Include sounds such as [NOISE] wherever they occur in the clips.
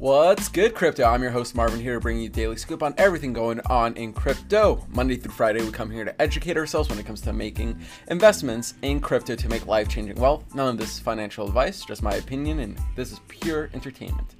What's good, crypto? I'm your host, Marvin, here to bring you daily scoop on everything going on in crypto. Monday through Friday, we come here to educate ourselves when it comes to making investments in crypto to make life changing wealth. None of this is financial advice, just my opinion, and this is pure entertainment.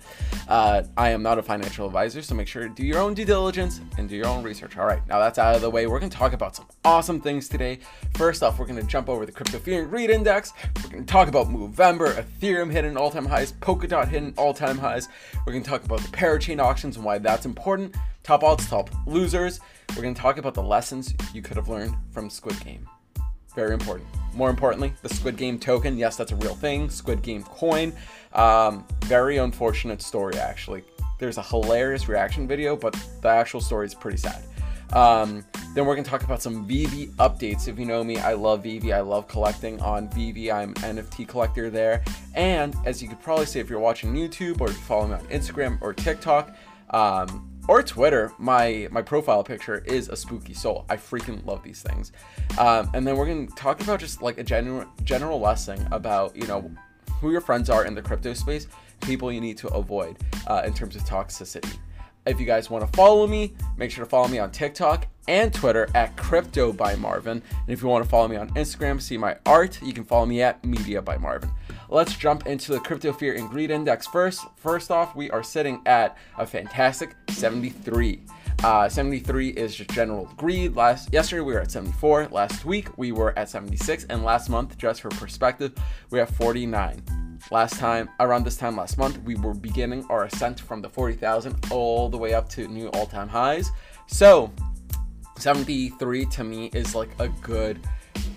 Uh, I am not a financial advisor, so make sure to do your own due diligence and do your own research. All right, now that's out of the way. We're going to talk about some awesome things today. First off, we're going to jump over the Crypto Fear and Greed Index. We're going to talk about Movember, Ethereum hitting all time highs, Polkadot hitting all time highs. Going to talk about the parachain auctions and why that's important, top odds, top losers. We're going to talk about the lessons you could have learned from Squid Game. Very important. More importantly, the Squid Game token. Yes, that's a real thing. Squid Game coin. Um, very unfortunate story, actually. There's a hilarious reaction video, but the actual story is pretty sad. Um, then we're going to talk about some VeVe updates. If you know me, I love VeVe. I love collecting on VeVe. I'm NFT collector there. And as you could probably see if you're watching YouTube or follow me on Instagram or TikTok um, or Twitter, my my profile picture is a spooky soul. I freaking love these things. Um, and then we're going to talk about just like a general general lesson about you know who your friends are in the crypto space, people you need to avoid uh, in terms of toxicity. If you guys want to follow me, make sure to follow me on TikTok and Twitter at Crypto by Marvin. And if you want to follow me on Instagram, see my art, you can follow me at Media by Marvin. Let's jump into the Crypto Fear and Greed Index first. First off, we are sitting at a fantastic 73. Uh, 73 is just general greed. Last yesterday we were at 74. Last week we were at 76, and last month, just for perspective, we have 49. Last time, around this time last month, we were beginning our ascent from the 40,000 all the way up to new all time highs. So, 73 to me is like a good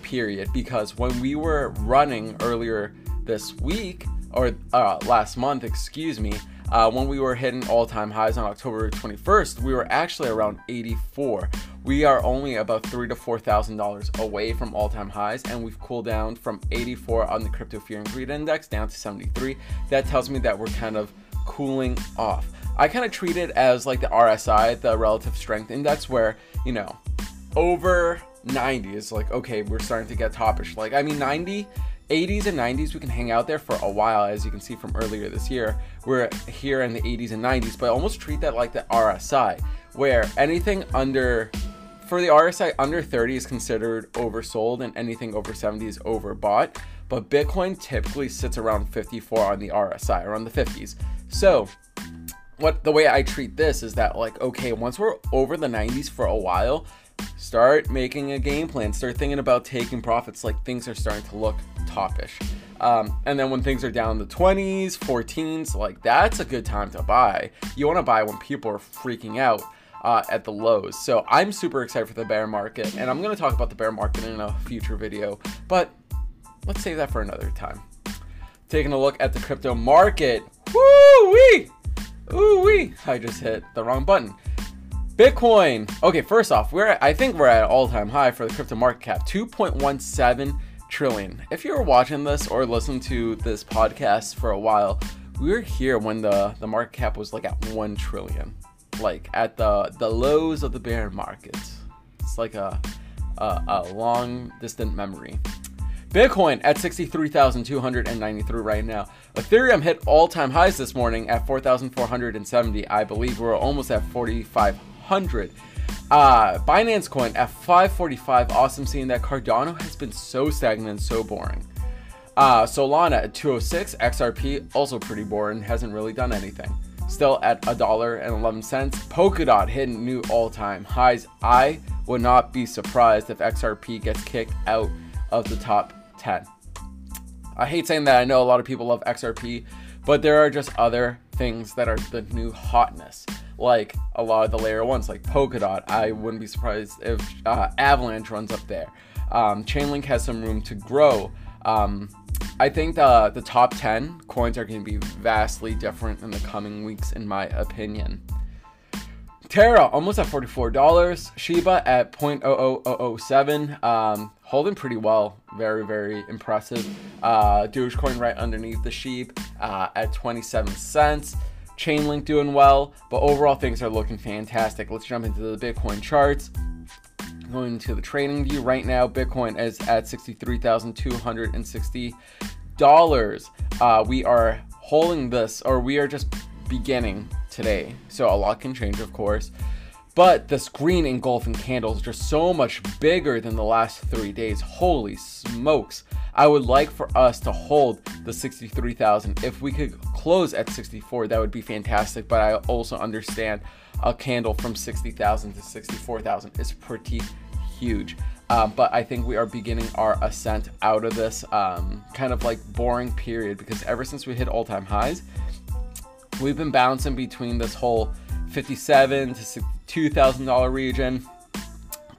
period because when we were running earlier this week, or uh, last month, excuse me, uh, when we were hitting all time highs on October 21st, we were actually around 84. We are only about three to four thousand dollars away from all time highs, and we've cooled down from 84 on the Crypto Fear and Greed Index down to 73. That tells me that we're kind of cooling off. I kind of treat it as like the RSI, the Relative Strength Index, where you know, over 90 is like okay, we're starting to get toppish. Like I mean, 90 80s and 90s we can hang out there for a while as you can see from earlier this year. We're here in the 80s and 90s but I almost treat that like the RSI where anything under for the RSI under 30 is considered oversold and anything over 70 is overbought. But Bitcoin typically sits around 54 on the RSI around the 50s so what the way I treat this is that like okay once we're over the 90s for a while start making a game plan start thinking about taking profits like things are starting to look topish um, and then when things are down in the 20s 14s like that's a good time to buy. You want to buy when people are freaking out uh, at the lows. So i'm super excited for the bear market and i'm going to talk about the bear market in a future video but let's save that for another time. Taking a look at the crypto market. Woo wee ooh wee i just hit the wrong button Bitcoin. Okay, first off, we're at, I think we're at all-time high for the crypto market cap, 2.17 trillion. If you're watching this or listening to this podcast for a while, we were here when the the market cap was like at 1 trillion. Like at the the lows of the bear market. It's like a a, a long distant memory. Bitcoin at 63,293 right now. Ethereum hit all-time highs this morning at 4,470. I believe we're almost at 4,500 100. Uh, Binance Coin at 545. Awesome seeing that Cardano has been so stagnant and so boring. Uh, Solana at 206. XRP also pretty boring. Hasn't really done anything. Still at a dollar and 11 cents. Polkadot hitting new all-time highs. I would not be surprised if XRP gets kicked out of the top 10. I hate saying that. I know a lot of people love XRP, but there are just other things that are the new hotness like a lot of the layer ones, like Polkadot. I wouldn't be surprised if uh, Avalanche runs up there. Um, Chainlink has some room to grow. Um, I think the the top 10 coins are going to be vastly different in the coming weeks, in my opinion. Terra almost at $44. Shiba at 0.00007. Um, holding pretty well. Very, very impressive. Uh, Dogecoin right underneath the sheep uh, at 27 cents. Chainlink doing well, but overall things are looking fantastic. Let's jump into the Bitcoin charts. Going to the trading view right now, Bitcoin is at $63,260. Uh, we are holding this, or we are just beginning today, so a lot can change, of course. But this green engulfing candle is just so much bigger than the last three days. Holy smokes. I would like for us to hold the 63,000. If we could close at 64, that would be fantastic. But I also understand a candle from 60,000 to 64,000 is pretty huge. Um, but I think we are beginning our ascent out of this um, kind of like boring period because ever since we hit all time highs, we've been bouncing between this whole 57 to $2,000 region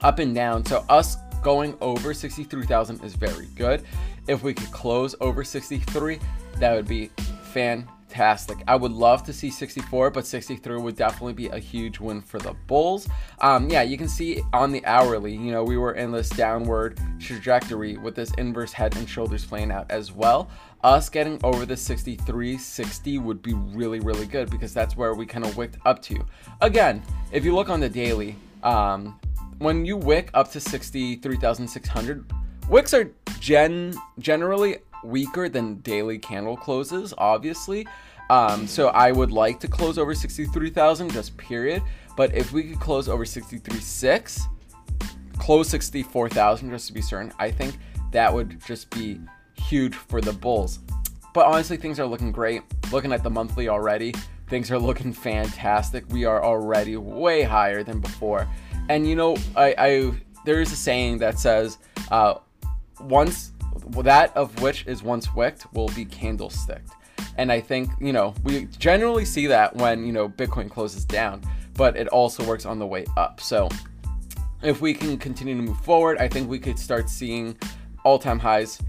up and down. So us going over 63,000 is very good. If we could close over 63, that would be fantastic. I would love to see 64, but 63 would definitely be a huge win for the Bulls. Um, yeah, you can see on the hourly, you know, we were in this downward trajectory with this inverse head and shoulders playing out as well. Us getting over the 63, 60 would be really, really good because that's where we kind of wicked up to. Again, if you look on the daily, um, when you wick up to 63,600, wicks are gen generally weaker than daily candle closes, obviously. Um, so I would like to close over 63,000, just period. But if we could close over 63.6, close 64,000 just to be certain, I think that would just be huge for the Bulls. But honestly, things are looking great. Looking at the monthly already, things are looking fantastic. We are already way higher than before. And you know, I, I there is a saying that says, uh, once that of which is once wicked will be candlesticked. And I think, you know, we generally see that when, you know, Bitcoin closes down, but it also works on the way up. So if we can continue to move forward, I think we could start seeing all-time highs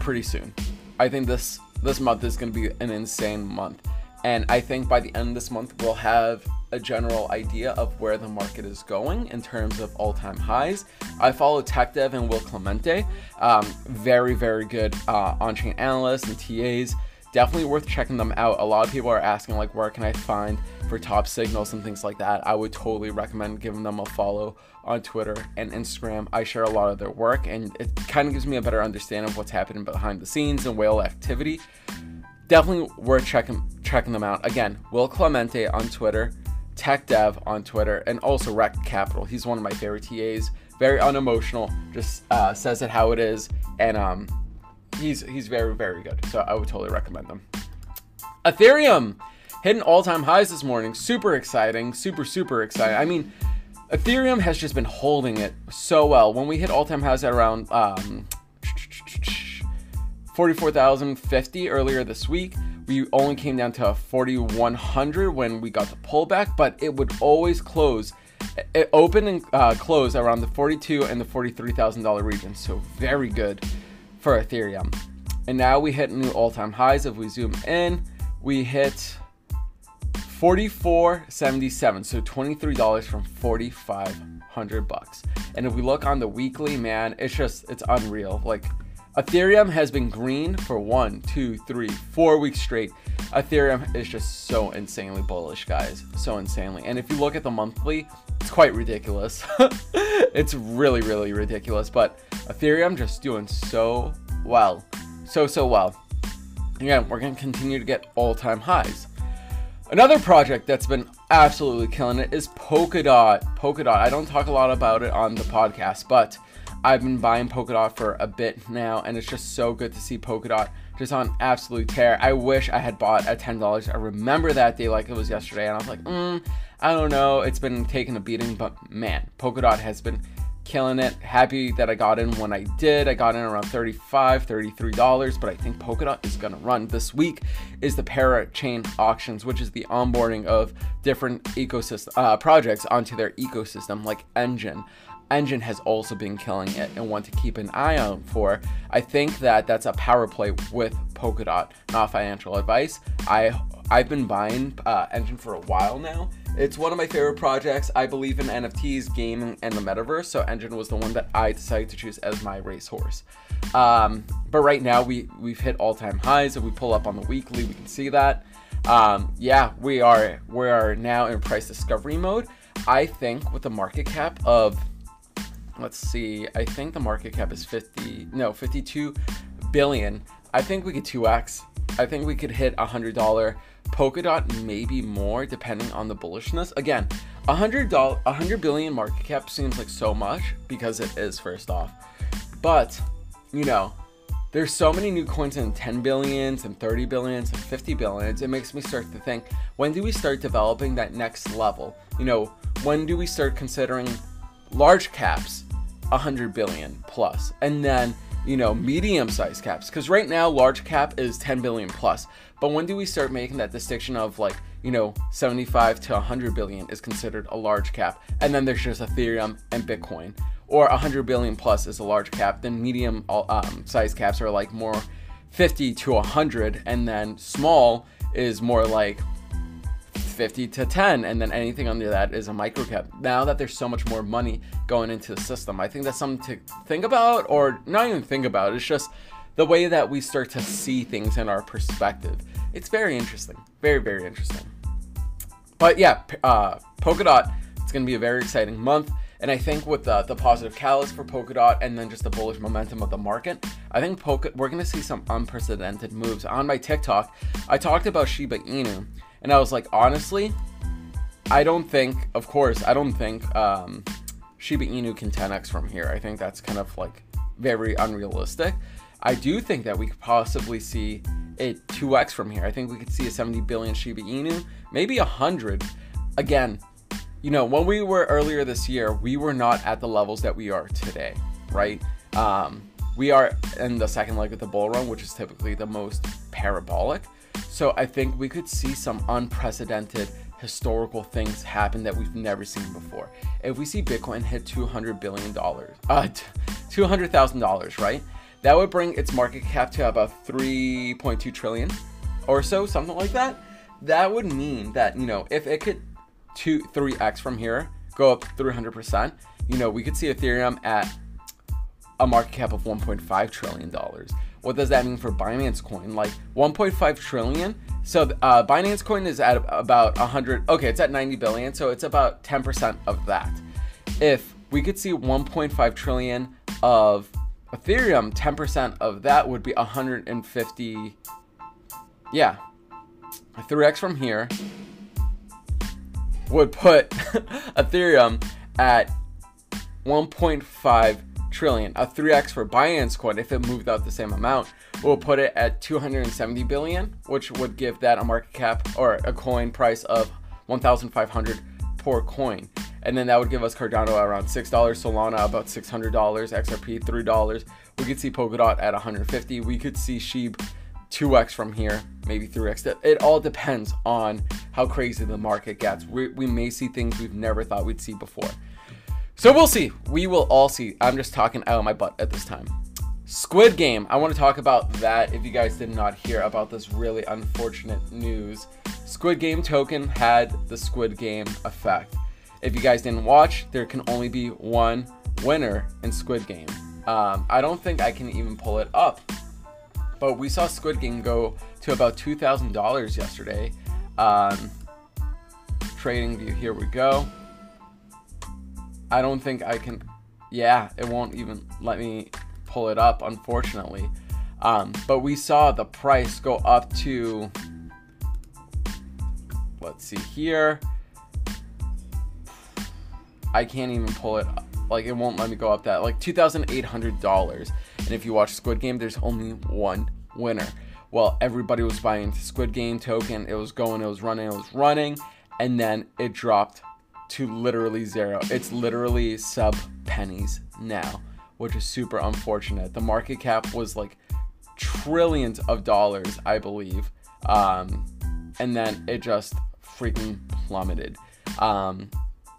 pretty soon. I think this this month is going to be an insane month. And I think by the end of this month, we'll have a general idea of where the market is going in terms of all time highs. I follow TechDev and Will Clemente, um, very, very good uh, on chain analysts and TAs. Definitely worth checking them out. A lot of people are asking, like, where can I find for top signals and things like that. I would totally recommend giving them a follow on Twitter and Instagram. I share a lot of their work, and it kind of gives me a better understanding of what's happening behind the scenes and whale activity definitely worth checking checking them out. Again, Will Clemente on Twitter, Tech Dev on Twitter, and also Rekt Capital. He's one of my favorite TAs. Very unemotional, just uh, says it how it is, and um, he's he's very very good. So I would totally recommend them. Ethereum hitting all-time highs this morning. Super exciting, super super exciting. I mean, Ethereum has just been holding it so well. When we hit all-time highs at around um, 44,050 earlier this week. We only came down to 4,100 when we got the pullback, but it would always close. It opened and uh, close around the 42 and the $43,000 region. So very good for Ethereum. And now we hit new all-time highs. If we zoom in, we hit 44.77, so $23 from 4,500 bucks. And if we look on the weekly, man, it's just it's unreal. Like Ethereum has been green for one, two, three, four weeks straight. Ethereum is just so insanely bullish, guys. So insanely. And if you look at the monthly, it's quite ridiculous. [LAUGHS] it's really, really ridiculous. But Ethereum just doing so well. So, so well. Again, we're going to continue to get all time highs. Another project that's been absolutely killing it is Polkadot. Polkadot. I don't talk a lot about it on the podcast, but I've been buying Polkadot for a bit now, and it's just so good to see Polkadot just on absolute tear. I wish I had bought at $10. I remember that day like it was yesterday, and I was like, mm, I don't know. It's been taking a beating, but man, Polkadot has been killing it. Happy that I got in when I did. I got in around $35, $33, but I think Polkadot is to run. This week is the Parachain auctions, which is the onboarding of different ecosystem uh, projects onto their ecosystem, like Enjin. Enjin has also been killing it and want to keep an eye out for. I think that that's a power play with Polkadot, not financial advice. I I've been buying uh, Enjin for a while now. It's one of my favorite projects. I believe in NFTs, gaming, and the metaverse. So Enjin was the one that I decided to choose as my racehorse. Um, but right now we we've hit all-time highs. If we pull up on the weekly, we can see that. Um, yeah, we are we are now in price discovery mode. I think with the market cap of let's see, I think the market cap is 50, no, 52 billion. I think we could 2x. I think we could hit a $100 Polkadot maybe more depending on the bullishness. Again, a hundred dollar, a hundred billion market cap seems like so much because it is first off, but you know, there's so many new coins in 10 billions and 30 billions and 50 billions. It makes me start to think, when do we start developing that next level? You know, when do we start considering large caps 100 billion plus and then you know medium sized caps. Because right now large cap is 10 billion plus. But when do we start making that distinction of like you know 75 to 100 billion is considered a large cap? And then there's just ethereum and bitcoin. Or 100 billion plus is a large cap then medium um, size caps are like more 50 to 100 and then small is more like 50 to 10 and then anything under that is a micro cap. Now that there's so much more money going into the system i think that's something to think about or not even think about it's just the way that we start to see things in our perspective. It's very interesting very very interesting. But yeah uh, polkadot it's going to be a very exciting month and I think with the, the positive catalyst for Polkadot and then just the bullish momentum of the market, I think Polka, we're going to see some unprecedented moves. On my TikTok, I talked about Shiba Inu and I was like, honestly, I don't think, of course, I don't think um, Shiba Inu can 10x from here. I think that's kind of like very unrealistic. I do think that we could possibly see it 2x from here. I think we could see a 70 billion Shiba Inu, maybe 100. Again, you know, when we were earlier this year, we were not at the levels that we are today, right? Um, we are in the second leg of the bull run, which is typically the most parabolic. So I think we could see some unprecedented historical things happen that we've never seen before. If we see Bitcoin hit $200 billion, uh, [LAUGHS] $200,000, right? That would bring its market cap to about 3.2 trillion or so, something like that. That would mean that, you know, if it could 2 3x from here, go up 300%, you know, we could see Ethereum at a market cap of 1.5 trillion dollars what does that mean for Binance Coin? Like 1.5 trillion. So uh, Binance Coin is at about 100. Okay, it's at 90 billion, so it's about 10% of that. If we could see 1.5 trillion of Ethereum, 10% of that would be 150. Yeah, 3x from here would put [LAUGHS] Ethereum at 1.5 trillion. A 3x for Binance coin, if it moved out the same amount, will put it at 270 billion, which would give that a market cap or a coin price of 1,500 per coin. And then that would give us Cardano around $6, Solana about $600, XRP $3. We could see Polkadot at 150. We could see Sheeb 2x from here, maybe 3x. It all depends on how crazy the market gets. We, we may see things we've never thought we'd see before. So we'll see. We will all see. I'm just talking out of my butt at this time. Squid Game. I want to talk about that if you guys did not hear about this really unfortunate news. Squid Game token had the Squid Game effect. If you guys didn't watch, there can only be one winner in Squid Game. Um, I don't think I can even pull it up. But we saw Squid Game go to about $2,000 yesterday. Um, trading view, here we go. I don't think I can. Yeah, it won't even let me pull it up, unfortunately. Um, but we saw the price go up to. Let's see here. I can't even pull it. Up. Like it won't let me go up that. Like two thousand eight hundred dollars. And if you watch Squid Game, there's only one winner. Well, everybody was buying the Squid Game token. It was going. It was running. It was running, and then it dropped to literally zero. It's literally sub pennies now, which is super unfortunate. The market cap was like trillions of dollars, I believe. Um, and then it just freaking plummeted. Um,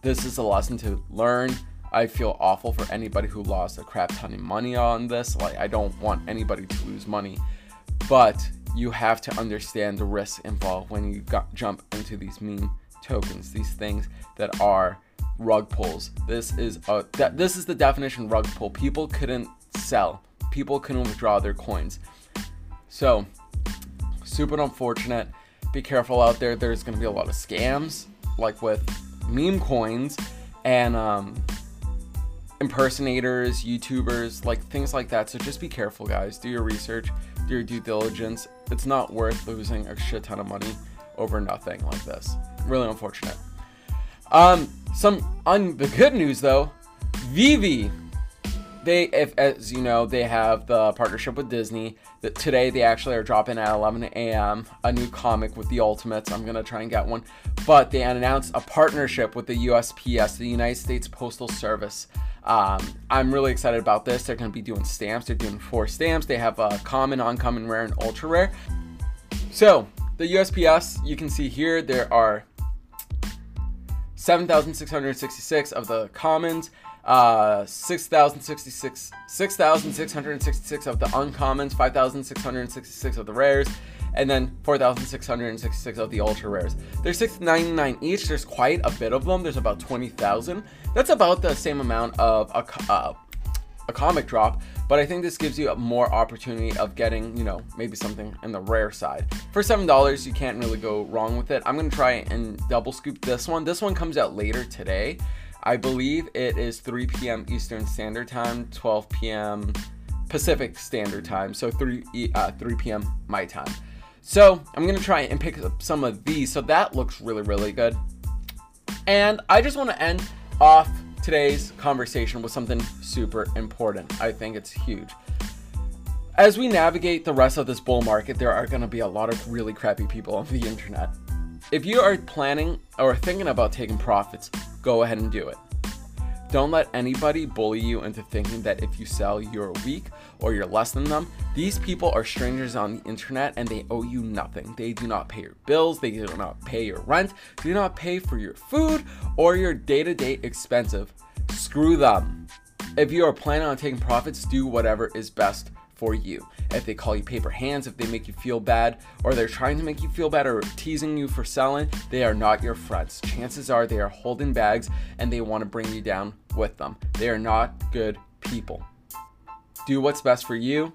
this is a lesson to learn. I feel awful for anybody who lost a crap ton of money on this. Like, I don't want anybody to lose money, but you have to understand the risks involved when you got, jump into these meme tokens, these things that are rug pulls. This is a that this is the definition rug pull. People couldn't sell. People couldn't withdraw their coins. So, super unfortunate. Be careful out there. There's going to be a lot of scams, like with meme coins and um, impersonators, YouTubers, like things like that. So just be careful, guys. Do your research, do your due diligence. It's not worth losing a shit ton of money over nothing like this. Really unfortunate. Um, some on the good news though, VeVe they if as you know they have the partnership with disney. That today they actually are dropping at 11 a.m a new comic with the ultimates. I'm gonna try and get one. But they announced a partnership with the usps the united states postal service. Um, i'm really excited about this. They're gonna be doing stamps. They're doing four stamps. They have a common uncommon rare and ultra rare. So the usps you can see here there are 7666 of the commons uh, 6,066 6,666 of the uncommons, 5,666 of the rares, and then 4,666 of the ultra rares. There's 699 each. There's quite a bit of them. There's about 20,000. That's about the same amount of a, uh, a comic drop, but I think this gives you a more opportunity of getting, you know, maybe something in the rare side. For $7, you can't really go wrong with it. I'm going to try and double scoop this one. This one comes out later today. I believe it is 3 p.m. Eastern Standard Time, 12 p.m. Pacific Standard Time, so 3 uh, 3 p.m. my time. So I'm gonna try and pick up some of these. So that looks really really good. And I just want to end off today's conversation with something super important. I think it's huge. As we navigate the rest of this bull market, there are going to be a lot of really crappy people on the internet. If you are planning or thinking about taking profits, go ahead and do it. Don't let anybody bully you into thinking that if you sell, you're weak or you're less than them. These people are strangers on the internet and they owe you nothing. They do not pay your bills, they do not pay your rent, do not pay for your food or your day to day expensive. Screw them. If you are planning on taking profits, do whatever is best for you. If they call you paper hands, if they make you feel bad, or they're trying to make you feel bad or teasing you for selling, they are not your friends. Chances are they are holding bags and they want to bring you down with them. They are not good people. Do what's best for you.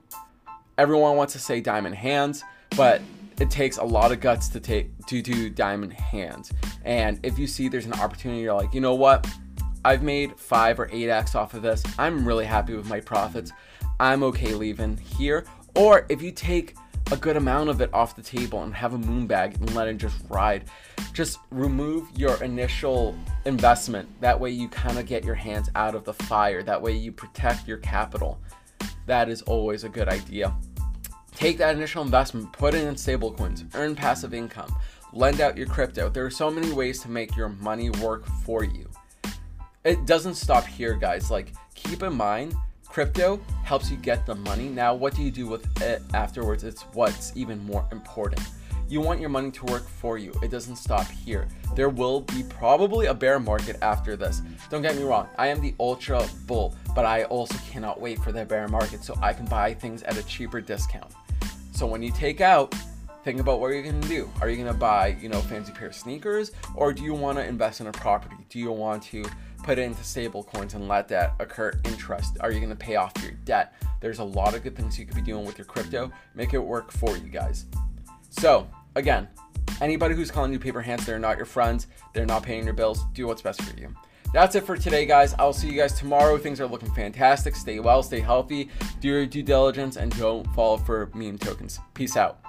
Everyone wants to say diamond hands, but it takes a lot of guts to take to do diamond hands. And if you see there's an opportunity, you're like, you know what? I've made five or eight X off of this. I'm really happy with my profits. I'm okay leaving here. Or if you take a good amount of it off the table and have a moon bag and let it just ride, just remove your initial investment. That way you kind of get your hands out of the fire. That way you protect your capital. That is always a good idea. Take that initial investment, put it in stablecoins, earn passive income, lend out your crypto. There are so many ways to make your money work for you. It doesn't stop here, guys. Like, keep in mind Crypto helps you get the money. Now, what do you do with it afterwards? It's what's even more important. You want your money to work for you. It doesn't stop here. There will be probably a bear market after this. Don't get me wrong, I am the ultra bull, but I also cannot wait for the bear market so I can buy things at a cheaper discount. So when you take out, think about what you're gonna do. Are you gonna buy, you know, fancy pair of sneakers, or do you want to invest in a property? Do you want to put it into stable coins and let that occur interest? Are you going to pay off your debt? There's a lot of good things you could be doing with your crypto. Make it work for you guys. So, again, anybody who's calling you paper hands, they're not your friends. They're not paying your bills. Do what's best for you. That's it for today, guys. I'll see you guys tomorrow. Things are looking fantastic. Stay well, stay healthy, do your due diligence, and don't fall for meme tokens. Peace out.